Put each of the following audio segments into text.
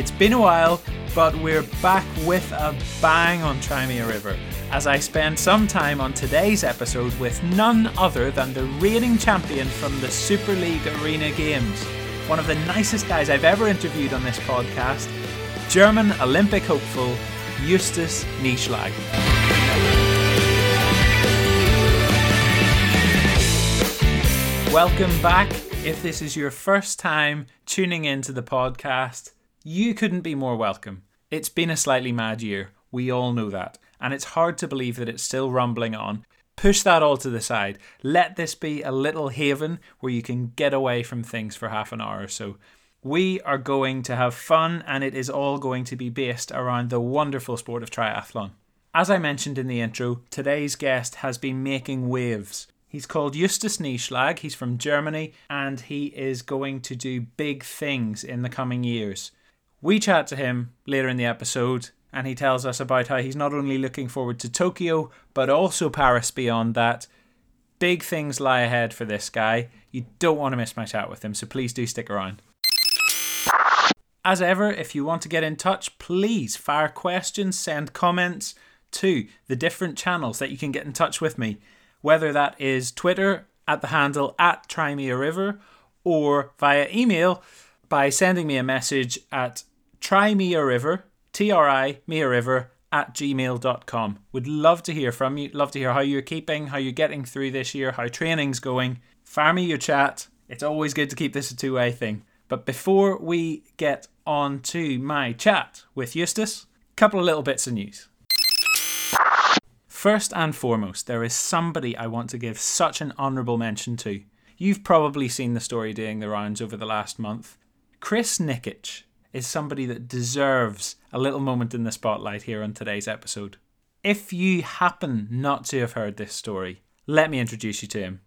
It's been a while, but we're back with a bang on Try Me a River as I spend some time on today's episode with none other than the reigning champion from the Super League Arena Games, one of the nicest guys I've ever interviewed on this podcast, German Olympic hopeful Justus Nieschlag. Welcome back. If this is your first time tuning into the podcast, you couldn't be more welcome. It's been a slightly mad year. We all know that. And it's hard to believe that it's still rumbling on. Push that all to the side. Let this be a little haven where you can get away from things for half an hour or so. We are going to have fun, and it is all going to be based around the wonderful sport of triathlon. As I mentioned in the intro, today's guest has been making waves. He's called Justus Nieschlag. He's from Germany and he is going to do big things in the coming years. We chat to him later in the episode and he tells us about how he's not only looking forward to Tokyo but also Paris beyond that. Big things lie ahead for this guy. You don't want to miss my chat with him, so please do stick around. As ever, if you want to get in touch, please fire questions, send comments to the different channels that you can get in touch with me whether that is Twitter at the handle at Try Me a River or via email by sending me a message at try me a river, T R I me a river at gmail.com. Would love to hear from you. Love to hear how you're keeping, how you're getting through this year, how training's going. Fire me your chat. It's always good to keep this a two way thing. But before we get on to my chat with Justus, a couple of little bits of news. First and foremost, there is somebody I want to give such an honourable mention to. You've probably seen the story doing the rounds over the last month. Chris Nikic is somebody that deserves a little moment in the spotlight here on today's episode. If you happen not to have heard this story, let me introduce you to him.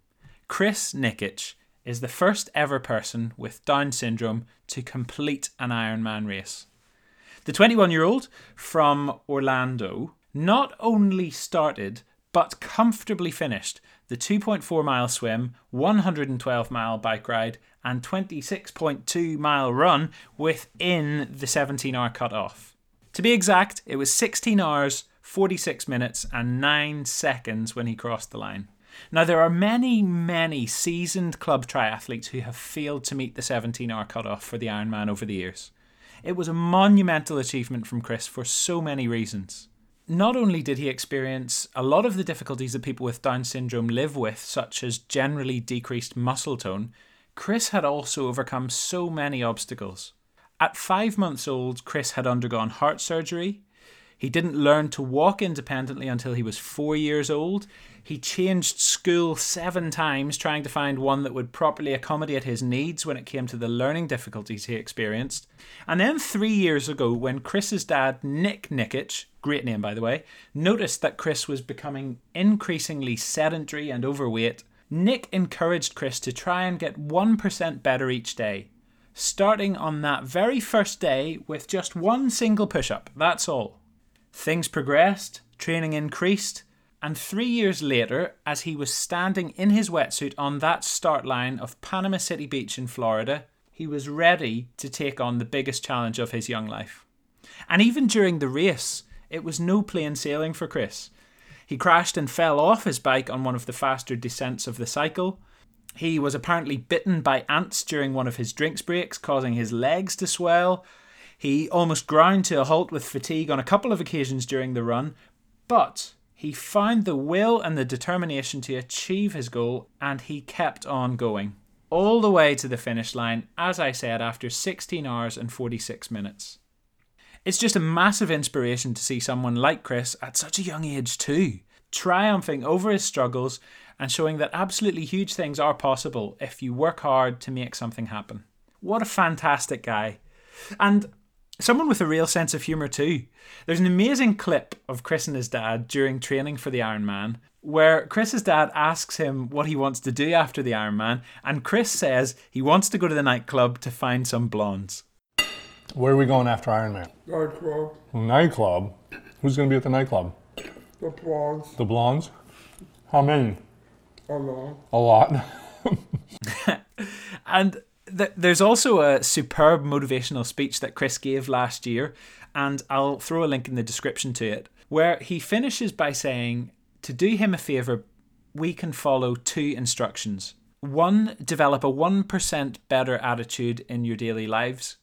Chris Nikic is the first ever person with Down syndrome to complete an Ironman race. The 21 year old from Orlando not only started, but comfortably finished the 2.4 mile swim, 112 mile bike ride, and 26.2 mile run within the 17 hour cut off. To be exact, it was 16 hours, 46 minutes, and 9 seconds when he crossed the line. Now, there are many, many seasoned club triathletes who have failed to meet the 17 hour cutoff for the Ironman over the years. It was a monumental achievement from Chris for so many reasons not only did he experience a lot of the difficulties that people with Down syndrome live with, such as generally decreased muscle tone, Chris had also overcome so many obstacles. At five months old, Chris had undergone heart surgery. He didn't learn to walk independently until he was four years old. He changed school seven times, trying to find one that would properly accommodate his needs when it came to the learning difficulties he experienced. And then three years ago, when Chris's dad, Nick Nikic, great name by the way, noticed that Chris was becoming increasingly sedentary and overweight, Nick encouraged Chris to try and get 1% better each day starting on that very first day with just one single push up. That's all. Things progressed, training increased, and three years later, as he was standing in his wetsuit on that start line of Panama City Beach in Florida, he was ready to take on the biggest challenge of his young life. And even during the race, it was no plain sailing for Chris. He crashed and fell off his bike on one of the faster descents of the cycle. He was apparently bitten by ants during one of his drinks breaks, causing his legs to swell. He almost ground to a halt with fatigue on a couple of occasions during the run, but he found the will and the determination to achieve his goal and he kept on going. All the way to the finish line, as I said, after 16 hours and 46 minutes. It's just a massive inspiration to see someone like Chris at such a young age, too, triumphing over his struggles and showing that absolutely huge things are possible if you work hard to make something happen. What a fantastic guy. And someone with a real sense of humour too. There's an amazing clip of Chris and his dad during training for the Iron Man where Chris's dad asks him what he wants to do after the Iron Man, and Chris says he wants to go to the nightclub to find some blondes. Where are we going after Ironman? Nightclub. Nightclub. Who's going to be at the nightclub? The blondes. The blondes. How many? A lot. A lot. and th- there's also a superb motivational speech that Chris gave last year, and I'll throw a link in the description to it, where he finishes by saying, To do him a favour, we can follow two instructions. One, develop a 1% better attitude in your daily lives,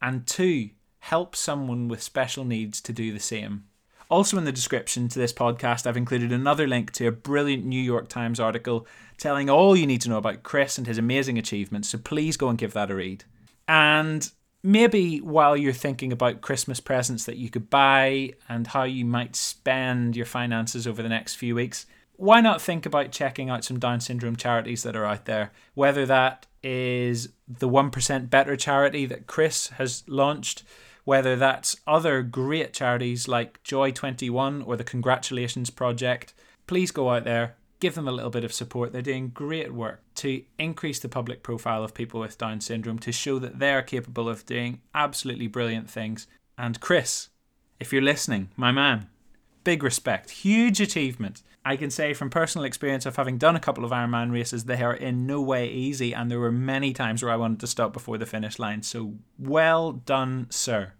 and two, help someone with special needs to do the same. Also, in the description to this podcast, I've included another link to a brilliant New York Times article telling all you need to know about Chris and his amazing achievements, so please go and give that a read. And maybe while you're thinking about Christmas presents that you could buy and how you might spend your finances over the next few weeks, why not think about checking out some Down syndrome charities that are out there? Whether that is the 1% Better charity that Chris has launched, whether that's other great charities like Joy 21 or the Congratulations Project, please go out there, give them a little bit of support. They're doing great work to increase the public profile of people with Down syndrome, to show that they're capable of doing absolutely brilliant things. And Chris, if you're listening, my man, big respect, huge achievement. I can say from personal experience of having done a couple of Ironman races, they are in no way easy, and there were many times where I wanted to stop before the finish line. So well done, sir.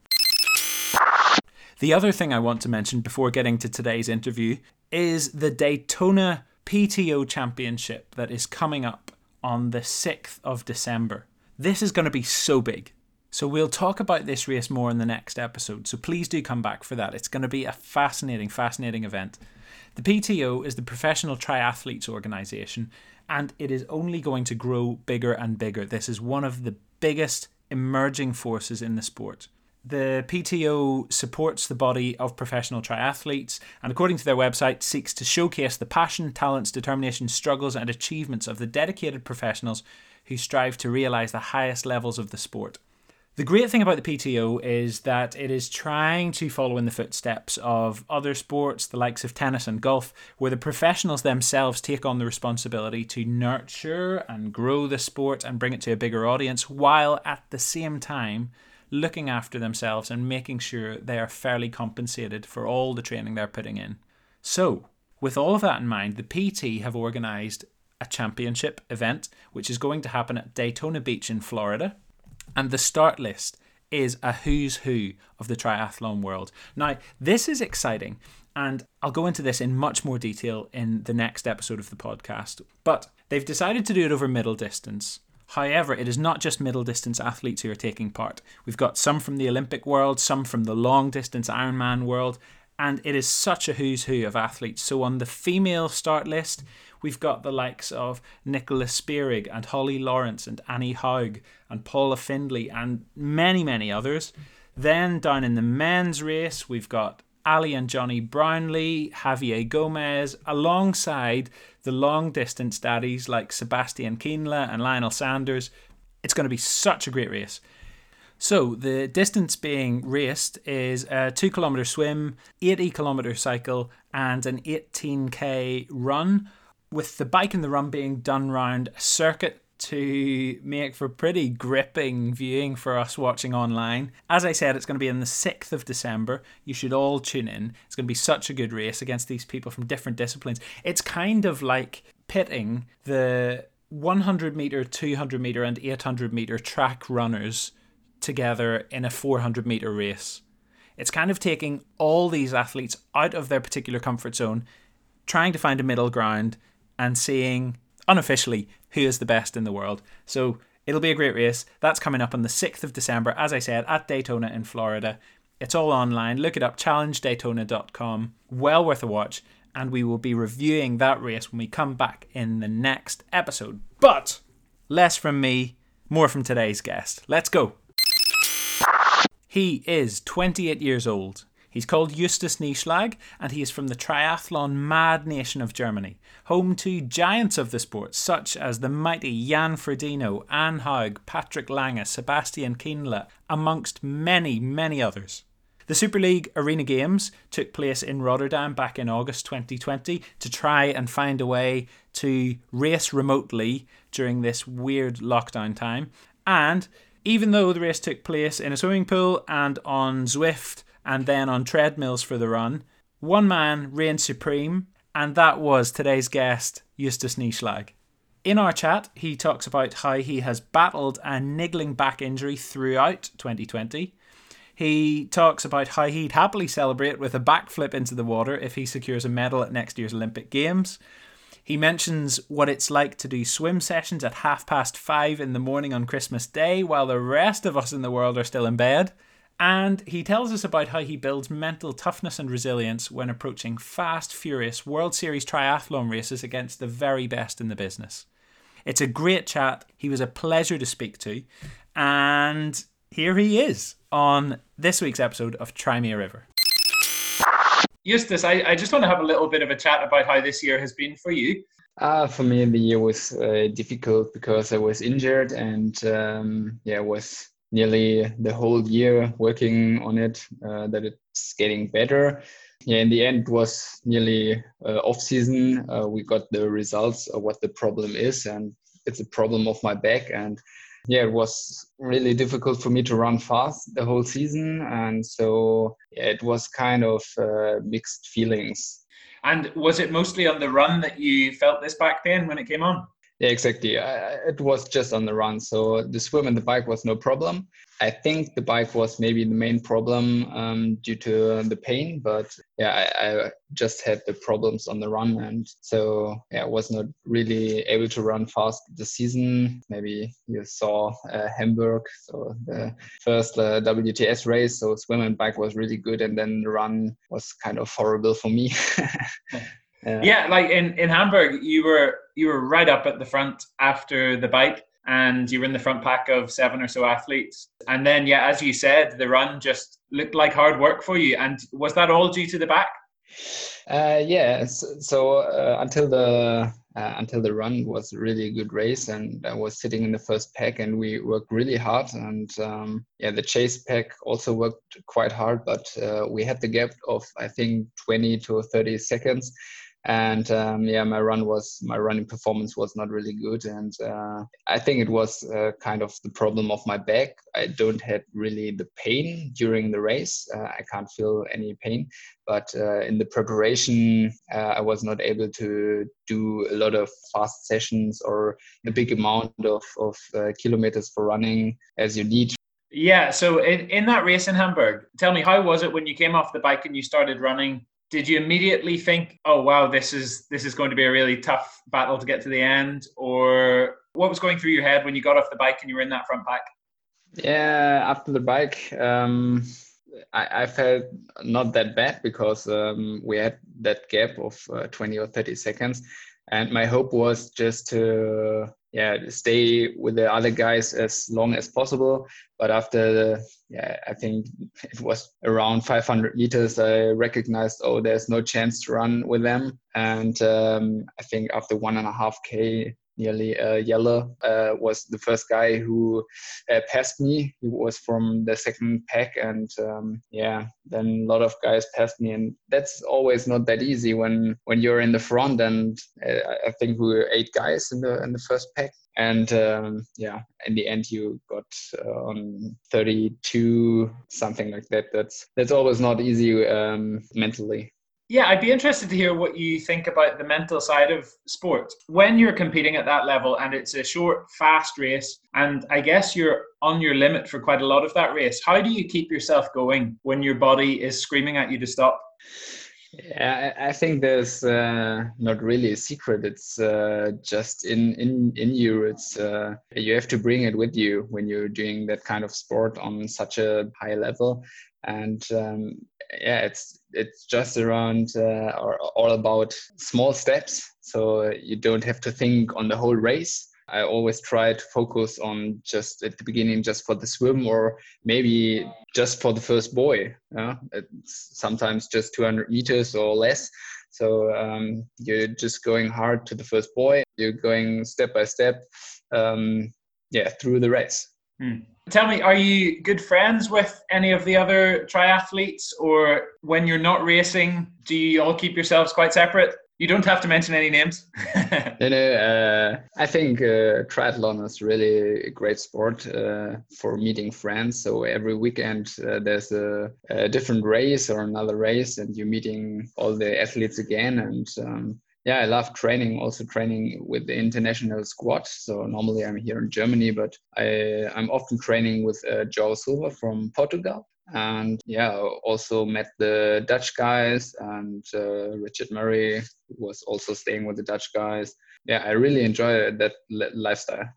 The other thing I want to mention before getting to today's interview is the Daytona PTO Championship that is coming up on the 6th of December. This is going to be so big. So we'll talk about this race more in the next episode. So please do come back for that. It's going to be a fascinating, fascinating event. The PTO is the Professional Triathletes Organization, and it is only going to grow bigger and bigger. This is one of the biggest emerging forces in the sport. The PTO supports the body of professional triathletes and, according to their website, seeks to showcase the passion, talents, determination, struggles, and achievements of the dedicated professionals who strive to realize the highest levels of the sport. The great thing about the PTO is that it is trying to follow in the footsteps of other sports, the likes of tennis and golf, where the professionals themselves take on the responsibility to nurture and grow the sport and bring it to a bigger audience, while at the same time looking after themselves and making sure they are fairly compensated for all the training they're putting in. So, with all of that in mind, the PT have organised a championship event which is going to happen at Daytona Beach in Florida. And the start list is a who's who of the triathlon world. Now, this is exciting, and I'll go into this in much more detail in the next episode of the podcast. But they've decided to do it over middle distance. However, it is not just middle distance athletes who are taking part. We've got some from the Olympic world, some from the long distance Ironman world, and it is such a who's who of athletes. So on the female start list, we've got the likes of Nicola Spirig and Holly Lawrence and Annie Haug and Paula Findlay and many, many others. Then down in the men's race, we've got Ali and Jonny Brownlee, Javier Gomez, alongside the long distance daddies like Sebastian Kienle and Lionel Sanders. It's going to be such a great race. So, the distance being raced is a 2 kilometre swim, 80 kilometre cycle, and an 18k run, with the bike and the run being done round a circuit to make for pretty gripping viewing for us watching online. As I said, it's going to be on the 6th of December. You should all tune in. It's going to be such a good race against these people from different disciplines. It's kind of like pitting the 100 meter, 200 meter, and 800 meter track runners together in a 400 meter race. It's kind of taking all these athletes out of their particular comfort zone, trying to find a middle ground, and seeing unofficially who is the best in the world. So it'll be a great race. That's coming up on the 6th of December, as I said, at Daytona in Florida. It's all online. Look it up, challengedaytona.com. Well worth a watch. And we will be reviewing that race when we come back in the next episode. But less from me, more from today's guest. Let's go. He is 28 years old. He's called Justus Nieschlag, and he is from the triathlon mad nation of Germany, home to giants of the sport such as the mighty Jan Frodeno, Anne Haug, Patrick Lange, Sebastian Kienle, amongst many, many others. The Super League Arena Games took place in Rotterdam back in August 2020 to try and find a way to race remotely during this weird lockdown time. And even though the race took place in a swimming pool and on Zwift, and then on treadmills for the run. One man reigned supreme, and that was today's guest, Justus Nieschlag. In our chat, he talks about how he has battled a niggling back injury throughout 2020. He talks about how he'd happily celebrate with a backflip into the water if he secures a medal at next year's Olympic Games. He mentions what it's like to do swim sessions at half past five in the morning on Christmas Day while the rest of us in the world are still in bed. And he tells us about how he builds mental toughness and resilience when approaching fast, furious World Series triathlon races against the very best in the business. It's a great chat. He was a pleasure to speak to. And here he is on this week's episode of Try Me a River. Justus, I, I just want to have a little bit of a chat about how this year has been for you. Uh, for me, the year was uh, difficult because I was injured and um, yeah, was nearly the whole year working on it, uh, that it's getting better. Yeah, in the end, it was nearly uh, off season. Uh, we got the results of what the problem is, and it's a problem of my back. And yeah, it was really difficult for me to run fast the whole season, and so yeah, it was kind of uh, mixed feelings. And was it mostly on the run that you felt this back pain when it came on? Yeah, exactly. I, it was just on the run. So the swim and the bike was no problem. I think the bike was maybe the main problem um, due to the pain, but yeah, I, I, just had the problems on the run, and so yeah, I was not really able to run fast this season. Maybe you saw uh, Hamburg, so the first uh, WTS race. So swim and bike was really good, and then the run was kind of horrible for me. Yeah. yeah, like in, in Hamburg, you were you were right up at the front after the bike, and you were in the front pack of seven or so athletes. And then, yeah, as you said, the run just looked like hard work for you. And was that all due to the back? Uh, yeah. So, so uh, until the uh, until the run was really a good race, and I was sitting in the first pack, and we worked really hard. And um, yeah, the chase pack also worked quite hard, but uh, we had the gap of I think 20 to 30 seconds and um, yeah my run was my running performance was not really good. And uh, i think it was uh, kind of the problem of my back. I don't had really the pain during the race. Uh, i can't feel any pain. But uh, in the preparation uh, i was not able to do a lot of fast sessions or a big amount of, of uh, kilometers for running as you need. Yeah so in, in that race in hamburg tell me how was it when you came off the bike and you started running did you immediately think, "Oh wow, this is this is going to be a really tough battle to get to the end," or what was going through your head when you got off the bike and you were in that front pack? Yeah, after the bike, um, I, I, felt not that bad because um, we had that gap of uh, 20 or 30 seconds, and my hope was just to yeah stay with the other guys as long as possible. But after the, yeah i think it was around 500 meters i recognized oh there's no chance to run with them. And um, i think after one and a half k nearly uh, yellow uh, was the first guy who uh, passed me. He was from the second pack and um, yeah then a lot of guys passed me. And that's always not that easy when when you're in the front and uh, i think we were eight guys in the in the first pack. And um, yeah in the end you got uh, on 32 something like that. That's that's always not easy um, mentally yeah, I'd be interested to hear what you think about the mental side of sport. When you're competing at that level and it's a short, fast race, and I guess you're on your limit for quite a lot of that race, how do you keep yourself going when your body is screaming at you to stop? Yeah, I think there's uh, not really a secret. It's uh, just in in in you. It's uh, you have to bring it with you when you're doing that kind of sport on such a high level, and um, yeah, it's it's just around uh, or all about small steps. So you don't have to think on the whole race. I always try to focus on just at the beginning, just for the swim, or maybe just for the first buoy. Yeah? It's sometimes just 200 meters or less. So um, you're just going hard to the first buoy. You're going step by step, um, yeah, through the race. Hmm. Tell me, are you good friends with any of the other triathletes, or when you're not racing, do you all keep yourselves quite separate? You don't have to mention any names. no, no. Uh, I think uh, triathlon is really a great sport uh, for meeting friends. So every weekend uh, there's a, a, different race or another race, and you're meeting all the athletes again. And um, yeah, I love training, also training with the international squad. So normally I'm here in Germany, but I, I'm often training with uh, Silva from Portugal. And yeah, also met the Dutch guys and uh, Richard Murray was also staying with the Dutch guys. Yeah, I really enjoy that lifestyle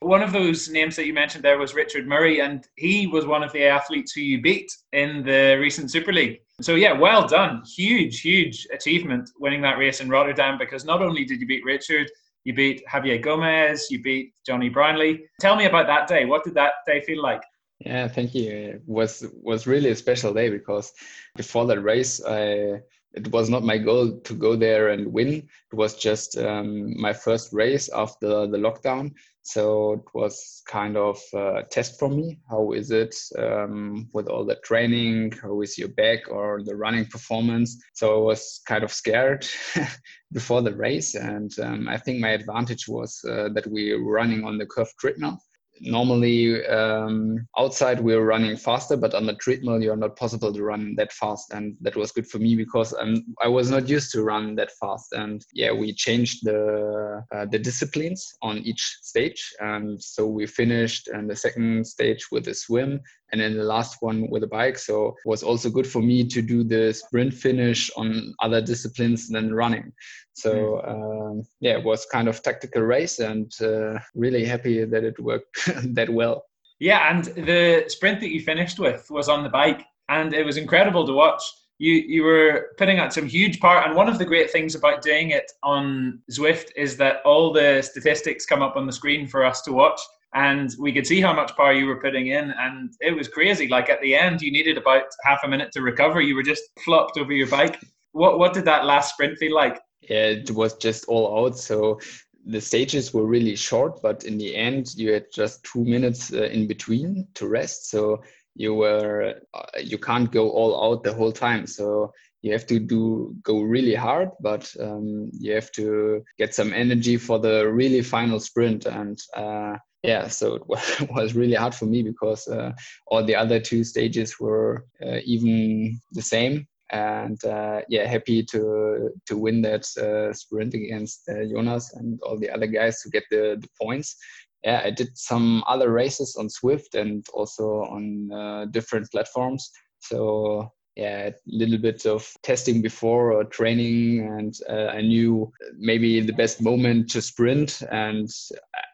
one of those names that you mentioned there was Richard Murray, and he was one of the athletes who you beat in the recent Super League. So, yeah, well done. Huge, huge achievement winning that race in Rotterdam because not only did you beat Richard, you beat Javier Gomez, you beat Jonny Brownlee. Tell me about that day. What did that day feel like? Yeah, thank you. It was was really a special day because before that race, I it was not my goal to go there and win. It was just um, my first race after the lockdown. So it was kind of a test for me. How is it um, with all the training? How is your back or the running performance? So I was kind of scared before the race. And um, I think my advantage was uh, that we were running on the curved treadmill normally um, outside we are running faster but on the treadmill you're not possible to run that fast and that was good for me because I'm, i was not used to run that fast and yeah we changed the uh, the disciplines on each stage and so we finished in the second stage with a swim and then the last one with a bike so it was also good for me to do the sprint finish on other disciplines than running so hmm. um, yeah, it was kind of tactical race, and uh, really happy that it worked that well. Yeah, and the sprint that you finished with was on the bike, and it was incredible to watch. You you were putting out some huge part, and one of the great things about doing it on Zwift is that all the statistics come up on the screen for us to watch, and we could see how much power you were putting in, and it was crazy. Like at the end, you needed about half a minute to recover. You were just flopped over your bike. What what did that last sprint feel like? it was just all out. So the stages were really short, but in the end, you had just two minutes uh, in between to rest. So you were uh, you can't go all out the whole time. So you have to do go really hard, but um, you have to get some energy for the really final sprint. And uh, yeah, so it was really hard for me because uh, all the other two stages were uh, even the same and uh, yeah, happy to to win that uh, sprint against uh, Jonas and all the other guys to get the, the points. Yeah, I did some other races on Zwift and also on uh, different platforms. So yeah, a little bit of testing before or training, and uh, I knew maybe the best moment to sprint. And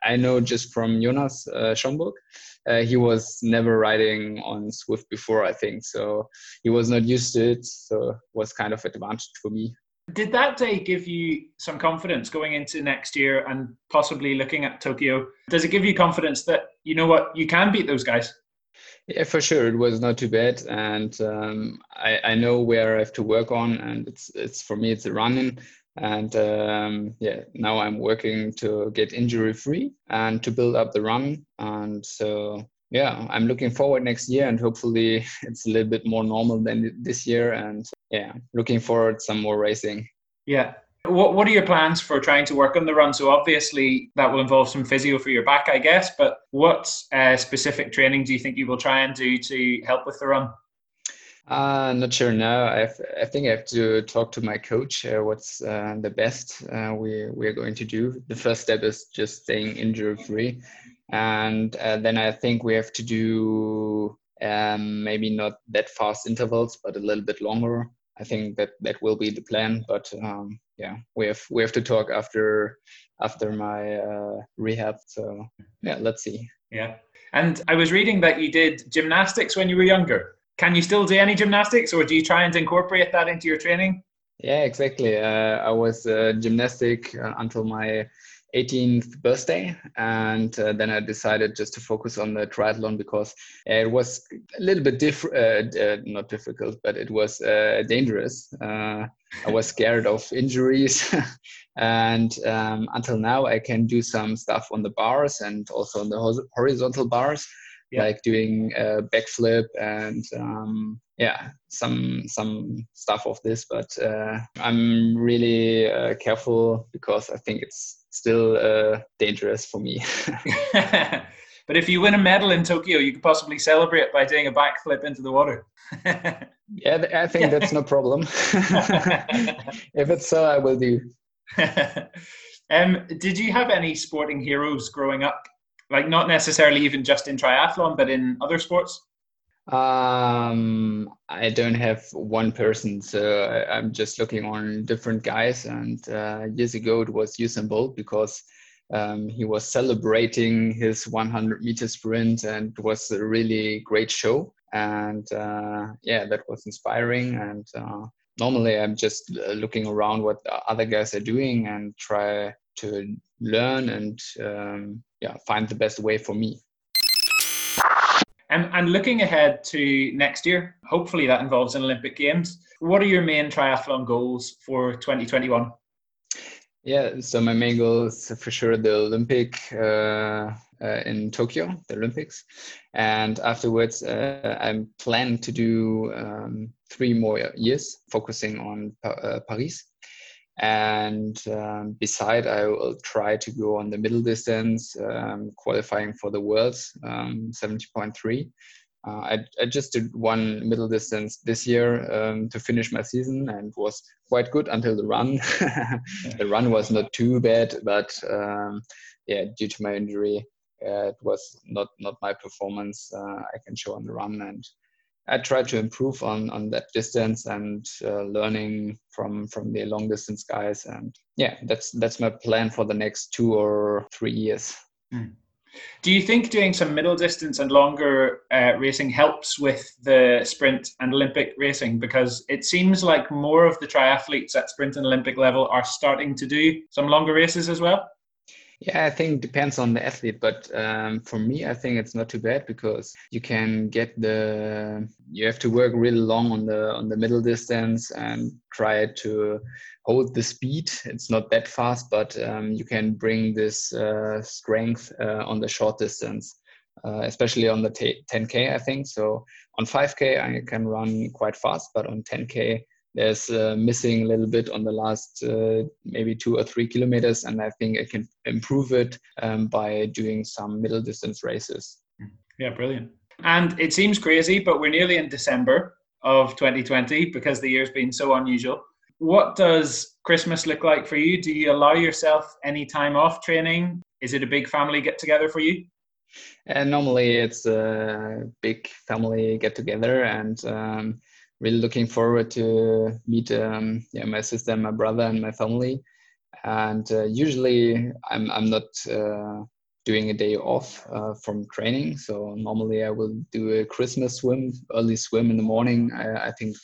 I know just from Jonas uh, Schomburg, uh, he was never riding on Zwift before, I think, so he was not used to it. So it was kind of advantage for me. Did that day give you some confidence going into next year and possibly looking at Tokyo? Does it give you confidence that you know what you can beat those guys? Yeah, for sure, it was not too bad, and um, I, I know where I have to work on, and it's it's for me it's a running, and um, yeah, now I'm working to get injury free and to build up the run, and so yeah, I'm looking forward next year, and hopefully it's a little bit more normal than this year, and yeah, looking forward some more racing. Yeah, what What are your plans for trying to work on the run? So obviously that will involve some physio for your back, I guess. But what uh, specific training do you think you will try and do to help with the run? Uh, not sure now. I, I think I have to talk to my coach. Uh, what's uh, the best uh, we we are going to do? The first step is just staying injury free, and uh, then I think we have to do um, maybe not that fast intervals, but a little bit longer. I think that that will be the plan. But um, yeah, we have we have to talk after after my uh, rehab. So yeah, let's see. Yeah, and I was reading that you did gymnastics when you were younger. Can you still do any gymnastics, or do you try and incorporate that into your training? Yeah, exactly. Uh, I was uh, gymnastic uh, until my 18th birthday and uh, then i decided just to focus on the triathlon because it was a little bit different uh, uh, not difficult but it was uh, dangerous. Uh, i was scared of injuries. And um, until now i can do some stuff on the bars and also on the horizontal bars yeah. like doing a backflip and um, yeah some some stuff of this. But uh, i'm really careful because i think it's still uh, dangerous for me. But if you win a medal in Tokyo, you could possibly celebrate by doing a backflip into the water. yeah, I think that's no problem. if it's so, I will do. um, did you have any sporting heroes growing up? Like not necessarily even just in triathlon, but in other sports? Um, I don't have one person, so I, am just looking on different guys. And uh, years ago, it was Usain Bolt because um, he was celebrating his 100 meter sprint, and it was a really great show. And uh, yeah, that was inspiring. And uh, normally, I'm just uh, looking around what other guys are doing and try to learn and um, yeah, find the best way for me. And, and looking ahead to next year, hopefully that involves an Olympic Games. What are your main triathlon goals for 2021? Yeah, so my main goal is for sure the Olympic uh, uh, in Tokyo, the Olympics, and afterwards uh, I'm planning to do um, three more years focusing on uh, Paris. And um, beside, I will try to go on the middle distance, um, qualifying for the Worlds, um, 70.3. Uh, I, I, just did one middle distance this year um, to finish my season and was quite good until the run. the run was not too bad, but um, yeah, due to my injury, uh, it was not not my performance uh, I can show on the run, and I try to improve on on that distance and uh, learning from from the long distance guys. And yeah, that's that's my plan for the next two or three years. Mm. Do you think doing some middle distance and longer uh, racing helps with the sprint and Olympic racing? Because it seems like more of the triathletes at sprint and Olympic level are starting to do some longer races as well. Yeah, I think it depends on the athlete, but um, for me, I think it's not too bad because you can get the you have to work really long on the on the middle distance and try to hold the speed. It's not that fast, but um, you can bring this uh, strength uh, on the short distance, uh, especially on the t- 10k. I think so. On 5k, I can run quite fast, but on 10k, there's uh, missing a little bit on the last uh, maybe two or three kilometers and i think i can improve it um, by doing some middle distance races. Yeah brilliant. And it seems crazy but we're nearly in december of 2020 because the year's been so unusual. What does christmas look like for you? Do you allow yourself any time off training? Is it a big family get together for you? And normally it's a big family get together and um, really looking forward to meet um, yeah, my sister my brother and my family. And uh, usually I'm, I'm not uh, doing a day off uh, from training. So normally I will do a Christmas swim, early swim in the morning. I, I think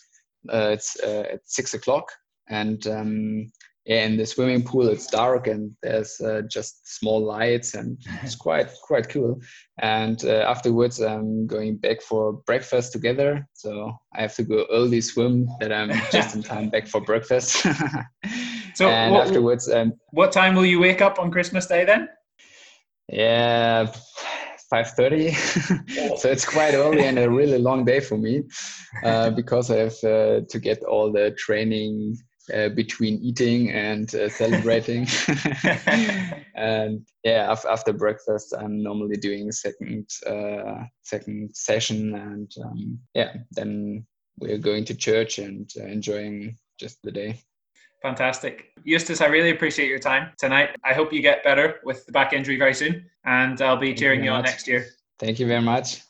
uh, it's uh, at six o'clock. And um, in the swimming pool it's dark and there's uh, just small lights and it's quite quite cool. And uh, afterwards i'm going back for breakfast together. So i have to go early swim that i'm just in time back for breakfast. So and what, afterwards um, what time will you wake up on christmas day then? Yeah 5.30 so it's quite early and a really long day for me uh, because i have uh, to get all the training uh, between eating and uh, celebrating. and yeah, after breakfast, I'm normally doing a second uh, second session, and um, yeah, then we're going to church and uh, enjoying just the day. Fantastic. Justus, I really appreciate your time tonight. I hope you get better with the back injury very soon, and I'll be cheering you, you on next year. Thank you very much.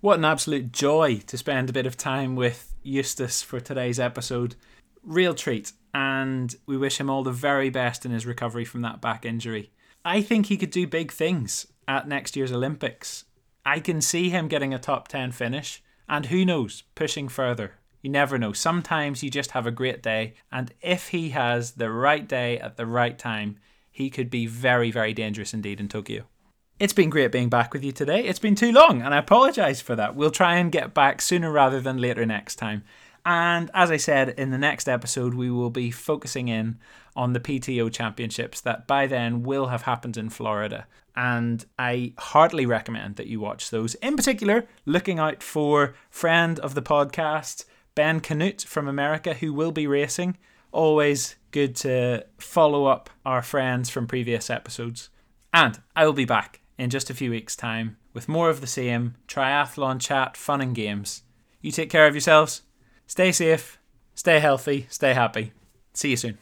What an absolute joy to spend a bit of time with Justus for today's episode. Real treat, and we wish him all the very best in his recovery from that back injury. I think he could do big things at next year's Olympics. I can see him getting a top 10 finish, and who knows, pushing further. You never know. Sometimes you just have a great day, and if he has the right day at the right time, he could be very, very dangerous indeed in Tokyo. It's been great being back with you today. It's been too long, and I apologise for that. We'll try and get back sooner rather than later next time. And as I said, in the next episode, we will be focusing in on the PTO championships that by then will have happened in Florida. And I heartily recommend that you watch those. In particular, looking out for friend of the podcast, Ben Kanute from America, who will be racing. Always good to follow up our friends from previous episodes. And I will be back in just a few weeks' time with more of the same triathlon chat, fun, and games. You take care of yourselves, stay safe, stay healthy, stay happy. See you soon.